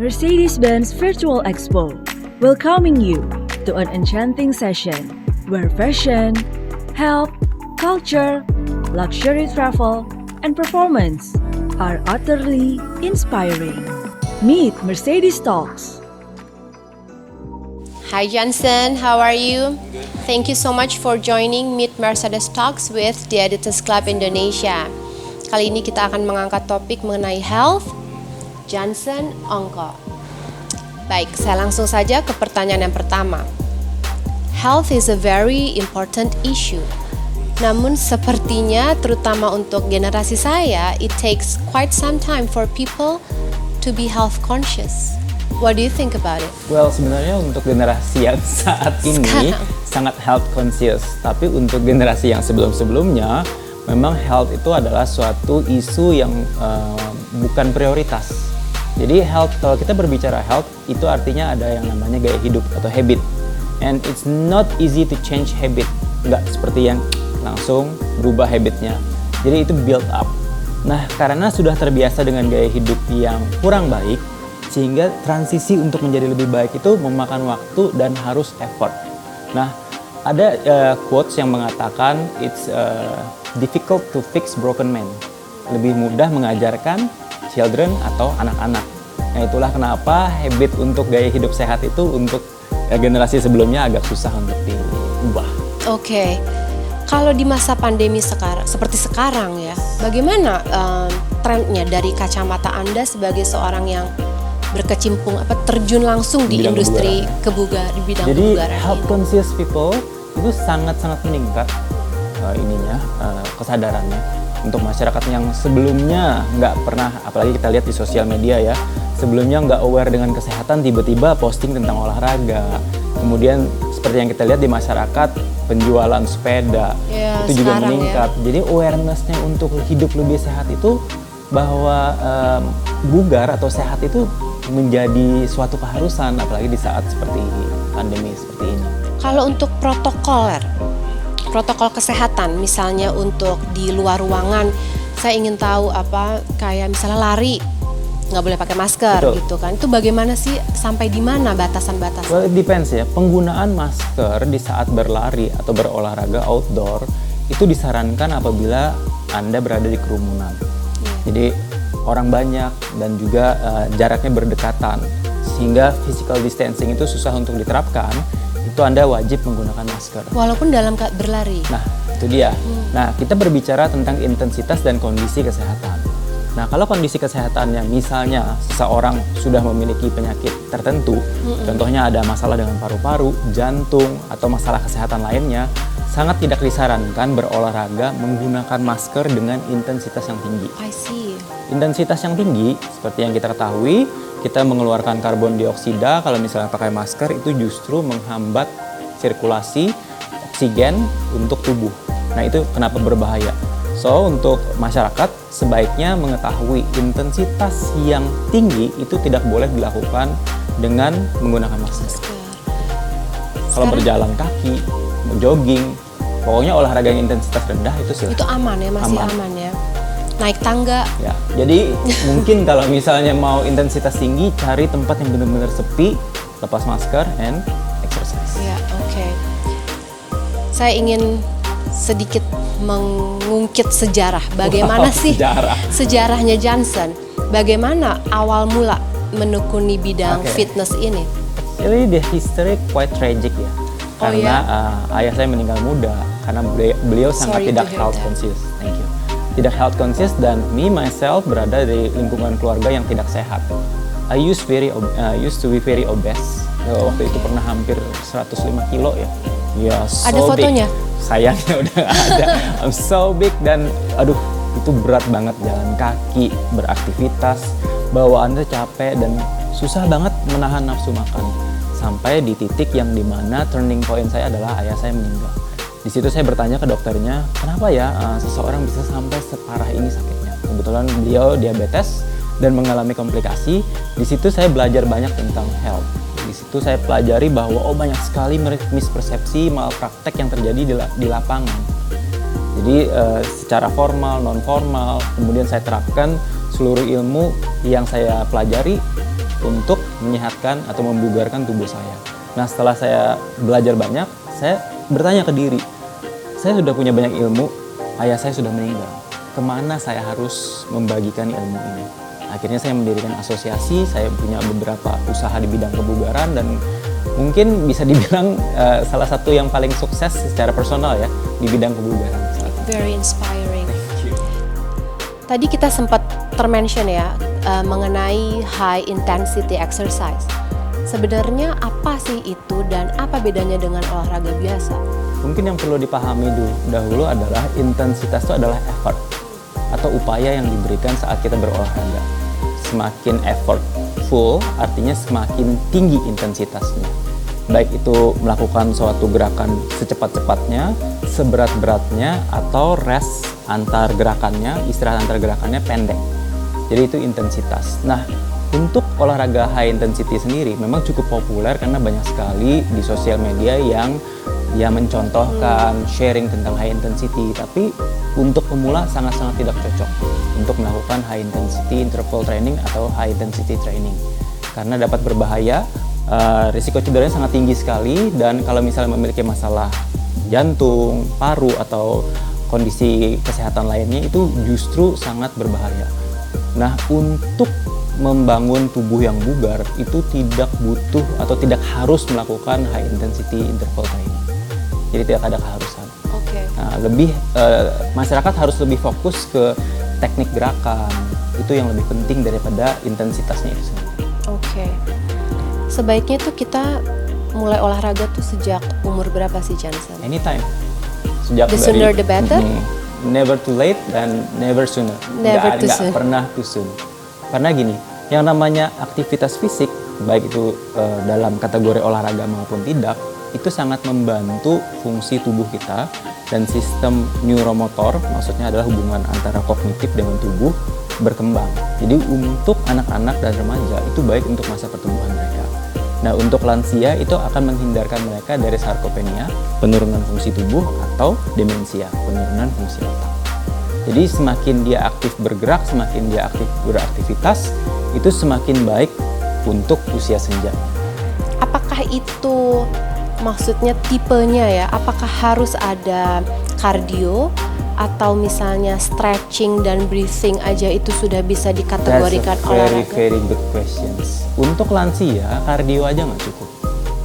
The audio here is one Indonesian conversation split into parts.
Mercedes-Benz Virtual Expo, welcoming you to an enchanting session where fashion, health, culture, luxury travel, and performance are utterly inspiring. Meet Mercedes Talks. Hi Johnson, how are you? Thank you so much for joining Meet Mercedes Talks with the Editors Club Indonesia. Kali ini kita akan mengangkat topik mengenai health, Johnson, Ongko. Baik, saya langsung saja ke pertanyaan yang pertama. Health is a very important issue. Namun sepertinya terutama untuk generasi saya, it takes quite some time for people to be health conscious. What do you think about it? Well, sebenarnya untuk generasi yang saat ini Sekarang. sangat health conscious, tapi untuk generasi yang sebelum-sebelumnya memang health itu adalah suatu isu yang eh, bukan prioritas. Jadi health kalau kita berbicara health itu artinya ada yang namanya gaya hidup atau habit. And it's not easy to change habit. Nggak seperti yang langsung berubah habitnya. Jadi itu build up. Nah, karena sudah terbiasa dengan gaya hidup yang kurang baik, sehingga transisi untuk menjadi lebih baik itu memakan waktu dan harus effort. Nah, ada eh, quotes yang mengatakan it's eh, difficult to fix broken men. Lebih mudah mengajarkan children atau anak-anak. Nah, itulah kenapa habit untuk gaya hidup sehat itu untuk eh, generasi sebelumnya agak susah untuk diubah. Oke, kalau di masa pandemi sekarang, seperti sekarang ya, bagaimana em, trendnya dari kacamata Anda sebagai seorang yang berkecimpung apa terjun langsung di Bidang industri kebugar di bidang Jadi kebugaran health ini? conscious people itu sangat-sangat meningkat uh, ininya uh, kesadarannya untuk masyarakat yang sebelumnya nggak pernah apalagi kita lihat di sosial media ya sebelumnya nggak aware dengan kesehatan tiba-tiba posting tentang olahraga kemudian seperti yang kita lihat di masyarakat penjualan sepeda Ya, itu juga ya. meningkat jadi awarenessnya untuk hidup lebih sehat itu bahwa em, bugar atau sehat itu menjadi suatu keharusan apalagi di saat seperti pandemi seperti ini. Kalau untuk protokoler, protokol kesehatan, misalnya untuk di luar ruangan, saya ingin tahu apa kayak misalnya lari nggak boleh pakai masker Betul. gitu kan? Itu bagaimana sih sampai di mana batasan-batasan? Well, it depends ya. Penggunaan masker di saat berlari atau berolahraga outdoor itu disarankan apabila Anda berada di kerumunan. Jadi orang banyak dan juga eh, jaraknya berdekatan sehingga physical distancing itu susah untuk diterapkan. Itu Anda wajib menggunakan masker. Walaupun dalam berlari. Nah, itu dia. Nah, kita berbicara tentang intensitas dan kondisi kesehatan. Nah, kalau kondisi kesehatannya misalnya seseorang sudah memiliki penyakit tertentu, contohnya ada masalah dengan paru-paru, jantung, atau masalah kesehatan lainnya, sangat tidak disarankan berolahraga menggunakan masker dengan intensitas yang tinggi. I see. Intensitas yang tinggi, seperti yang kita ketahui, kita mengeluarkan karbon dioksida kalau misalnya pakai masker itu justru menghambat sirkulasi oksigen untuk tubuh. Nah itu kenapa berbahaya. So untuk masyarakat sebaiknya mengetahui intensitas yang tinggi itu tidak boleh dilakukan dengan menggunakan masker. Kalau berjalan kaki, jogging, pokoknya olahraga yang intensitas rendah itu silahkan. itu aman ya, masih Aman. aman, ya. Naik tangga, Ya, jadi mungkin kalau misalnya mau intensitas tinggi, cari tempat yang benar-benar sepi, lepas masker, and exercise. ya oke. Saya ingin sedikit mengungkit sejarah. Bagaimana Wow, sih sejarah. sejarahnya Johnson? Bagaimana awal mula menekuni bidang Oke. fitness ini? Really the history quite tragic ya. Oh, Karena ya? uh, ayah saya meninggal muda karena beliau, beliau sangat Sorry tidak health that. conscious. Thank you. Tidak health conscious dan me myself berada di lingkungan keluarga yang tidak sehat. I used very uh, used to be very obese. Uh, Waktu itu pernah hampir 105 kilo ya. Ya, so Ada big. fotonya? Sayangnya udah ada. I'm so big dan aduh itu berat banget jalan kaki, beraktivitas, bawaannya capek dan susah banget menahan nafsu makan. Sampai di titik yang di mana turning point saya adalah ayah saya meninggal. Di situ saya bertanya ke dokternya, kenapa ya uh, seseorang bisa sampai separah ini sakitnya? Kebetulan beliau diabetes dan mengalami komplikasi. Di situ saya belajar banyak tentang health. Di situ saya pelajari bahwa oh banyak sekali mispersepsi malpraktek yang terjadi di, la- di lapangan. Jadi eh, secara formal, non formal, kemudian saya terapkan seluruh ilmu yang saya pelajari untuk menyehatkan atau membugarkan tubuh saya. Nah setelah saya belajar banyak, saya bertanya ke diri, saya sudah punya banyak ilmu, ayah saya sudah meninggal. Ke mana saya harus membagikan ilmu ini? Akhirnya saya mendirikan asosiasi, saya punya beberapa usaha di bidang kebugaran dan mungkin bisa dibilang uh, salah satu yang paling sukses secara personal ya di bidang kebugaran. Very inspiring. Tadi kita sempat termention ya uh, mengenai high intensity exercise. Sebenarnya apa sih itu dan apa bedanya dengan olahraga biasa? Mungkin yang perlu dipahami dulu dahulu adalah intensitas itu adalah effort atau upaya yang diberikan saat kita berolahraga. Semakin effort full artinya semakin tinggi intensitasnya. Baik itu melakukan suatu gerakan secepat-cepatnya, seberat-beratnya atau rest antar gerakannya, istirahat antar gerakannya pendek. Jadi itu intensitas. Nah, untuk olahraga high intensity sendiri memang cukup populer karena banyak sekali di sosial media yang ya mencontohkan sharing tentang high intensity tapi untuk pemula sangat-sangat tidak cocok untuk melakukan high intensity interval training atau high intensity training karena dapat berbahaya uh, risiko cederanya sangat tinggi sekali dan kalau misalnya memiliki masalah jantung, paru atau kondisi kesehatan lainnya itu justru sangat berbahaya. Nah, untuk membangun tubuh yang bugar itu tidak butuh atau tidak harus melakukan high intensity interval training. Jadi tidak ada keharusan. Oke. Okay. Nah, lebih uh, masyarakat harus lebih fokus ke teknik gerakan. Itu yang lebih penting daripada intensitasnya itu sendiri. Oke. Okay. Sebaiknya tuh kita mulai olahraga tuh sejak umur berapa sih Johnson? Anytime. Sejak the sooner the better. Mm, never too late dan never sooner. Never gak, too gak soon. pernah too soon. Karena gini, yang namanya aktivitas fisik baik itu uh, dalam kategori olahraga maupun tidak itu sangat membantu fungsi tubuh kita dan sistem neuromotor maksudnya adalah hubungan antara kognitif dengan tubuh berkembang. Jadi untuk anak-anak dan remaja itu baik untuk masa pertumbuhan mereka. Nah, untuk lansia itu akan menghindarkan mereka dari sarkopenia, penurunan fungsi tubuh atau demensia, penurunan fungsi otak. Jadi semakin dia aktif bergerak, semakin dia aktif beraktivitas, itu semakin baik untuk usia senja. Apakah itu maksudnya tipenya ya? Apakah harus ada kardio atau misalnya stretching dan breathing aja itu sudah bisa dikategorikan That's a very, olahraga? Very good questions. Untuk lansia, kardio aja nggak cukup.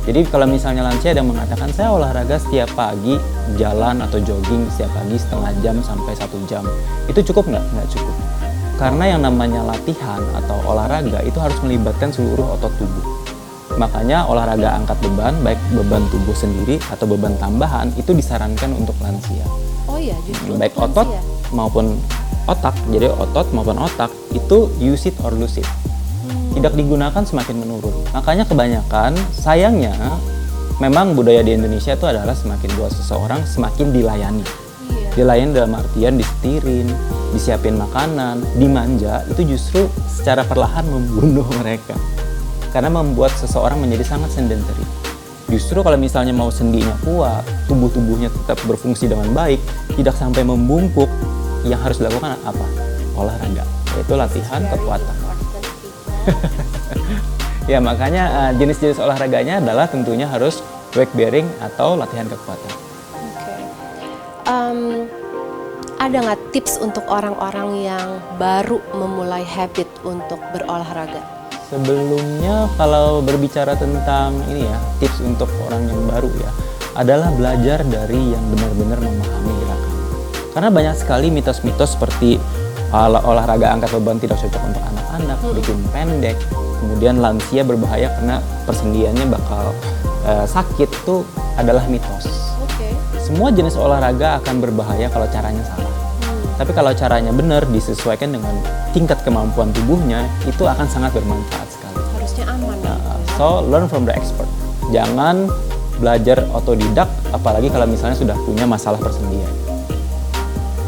Jadi kalau misalnya lansia ada mengatakan saya olahraga setiap pagi jalan atau jogging setiap pagi setengah jam sampai satu jam, itu cukup nggak? Nggak cukup. Karena yang namanya latihan atau olahraga itu harus melibatkan seluruh otot tubuh. Makanya olahraga angkat beban, baik beban tubuh sendiri atau beban tambahan itu disarankan untuk lansia. Iya, justru baik otot maupun otak. Jadi otot maupun otak itu use it or lose it. Hmm. Tidak digunakan semakin menurun. Makanya kebanyakan sayangnya memang budaya di Indonesia itu adalah semakin buat seseorang semakin dilayani. Iya. Dilayani dalam artian disetirin, disiapin makanan, dimanja itu justru secara perlahan membunuh mereka. Karena membuat seseorang menjadi sangat sedentary Justru kalau misalnya mau sendinya kuat, tubuh-tubuhnya tetap berfungsi dengan baik, tidak sampai membungkuk, yang harus dilakukan apa? Olahraga, yaitu latihan kekuatan. ya makanya uh, jenis-jenis olahraganya adalah tentunya harus weight bearing atau latihan kekuatan. Oke. Okay. Um, ada nggak tips untuk orang-orang yang baru memulai habit untuk berolahraga? Sebelumnya kalau berbicara tentang ini ya, tips untuk orang yang baru ya, adalah belajar dari yang benar-benar memahami gerakan. Karena banyak sekali mitos-mitos seperti olah olahraga angkat beban tidak cocok untuk anak-anak, hmm. bikin pendek, kemudian lansia berbahaya karena persendiannya bakal uh, sakit itu adalah mitos. Okay. Semua jenis olahraga akan berbahaya kalau caranya salah. Tapi kalau caranya benar disesuaikan dengan tingkat kemampuan tubuhnya, itu akan sangat bermanfaat sekali. Harusnya aman. Nah, so learn from the expert. Jangan belajar otodidak, apalagi kalau misalnya sudah punya masalah persendian.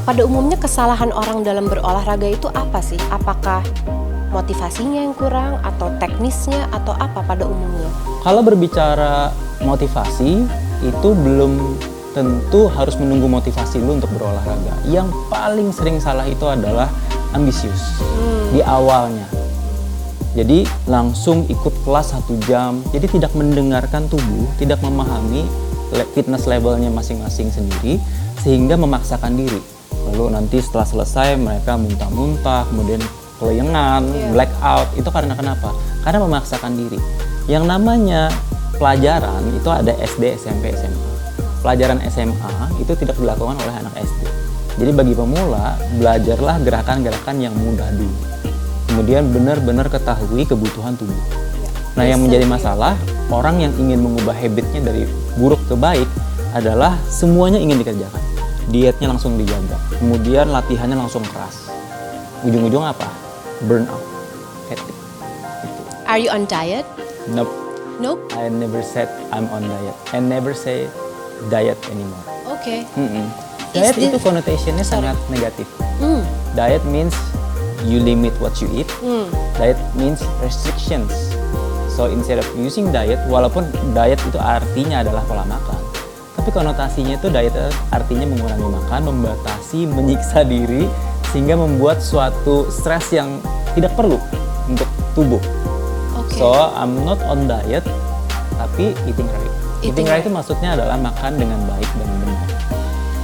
Pada umumnya kesalahan orang dalam berolahraga itu apa sih? Apakah motivasinya yang kurang atau teknisnya atau apa pada umumnya? Kalau berbicara motivasi itu belum tentu harus menunggu motivasi lu untuk berolahraga. Yang paling sering salah itu adalah ambisius hmm. di awalnya. Jadi langsung ikut kelas satu jam. Jadi tidak mendengarkan tubuh, tidak memahami fitness levelnya masing-masing sendiri, sehingga memaksakan diri. Lalu nanti setelah selesai mereka muntah-muntah, kemudian kelayangan, blackout. Itu karena kenapa? Karena memaksakan diri. Yang namanya pelajaran itu ada SD, SMP, SMA. Pelajaran SMA itu tidak dilakukan oleh anak SD. Jadi bagi pemula, belajarlah gerakan-gerakan yang mudah dulu kemudian benar-benar ketahui kebutuhan tubuh. Nah, yang menjadi masalah orang yang ingin mengubah habitnya dari buruk ke baik adalah semuanya ingin dikerjakan. Dietnya langsung dijaga, kemudian latihannya langsung keras. Ujung-ujung apa? Burnout, fatigue. Are you on diet? Nope, Nope. I never said I'm on diet. I never say diet anymore. Okay. Mm-mm. Is Diet itu konotasinya sangat negatif. Hmm. Diet means you limit what you eat. Hmm. Diet means restrictions. So instead of using diet, walaupun diet itu artinya adalah pola makan, tapi konotasinya itu diet artinya mengurangi makan, membatasi, menyiksa diri, sehingga membuat suatu stres yang tidak perlu untuk tubuh. Okay. So I'm not on diet, tapi eating right. Right. itu maksudnya adalah makan dengan baik dan benar.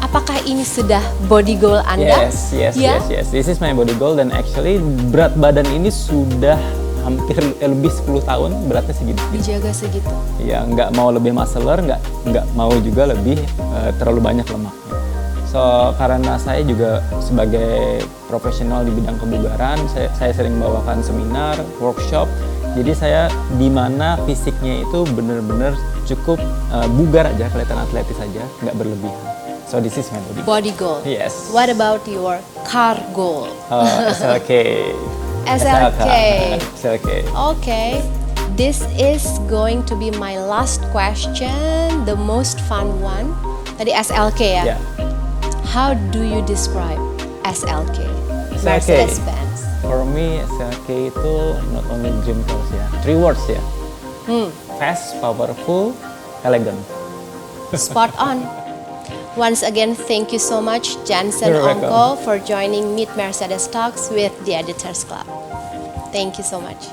Apakah ini sudah body goal Anda? Yes, yes, Ya? yes, yes. This is my body goal dan actually berat badan ini sudah hampir eh, lebih 10 tahun beratnya segini. Dijaga segitu. Ya nggak mau lebih muscular, nggak nggak mau juga lebih eh, terlalu banyak lemaknya. So karena saya juga sebagai profesional di bidang kebugaran, saya, saya sering bawakan seminar, workshop. Jadi saya di mana fisiknya itu benar-benar cukup eh, bugar aja, kelihatan atletis aja, nggak berlebihan. So this is my body. goal. Body goal. Yes. What about your car goal? Oh, SLK. SLK. SLK. Okay. This is going to be my last question, the most fun one. Tadi SLK ya. Ya. How do you describe SLK? SLK. Mercedes-Benz. For me, SLK itu not only dream cars ya. Three words ya. Hmm. Fast, powerful, elegant. Spot on. Once again, thank you so much, Jansen You're welcome. Ongko, for joining Meet Mercedes Talks with the Editors Club. Thank you so much.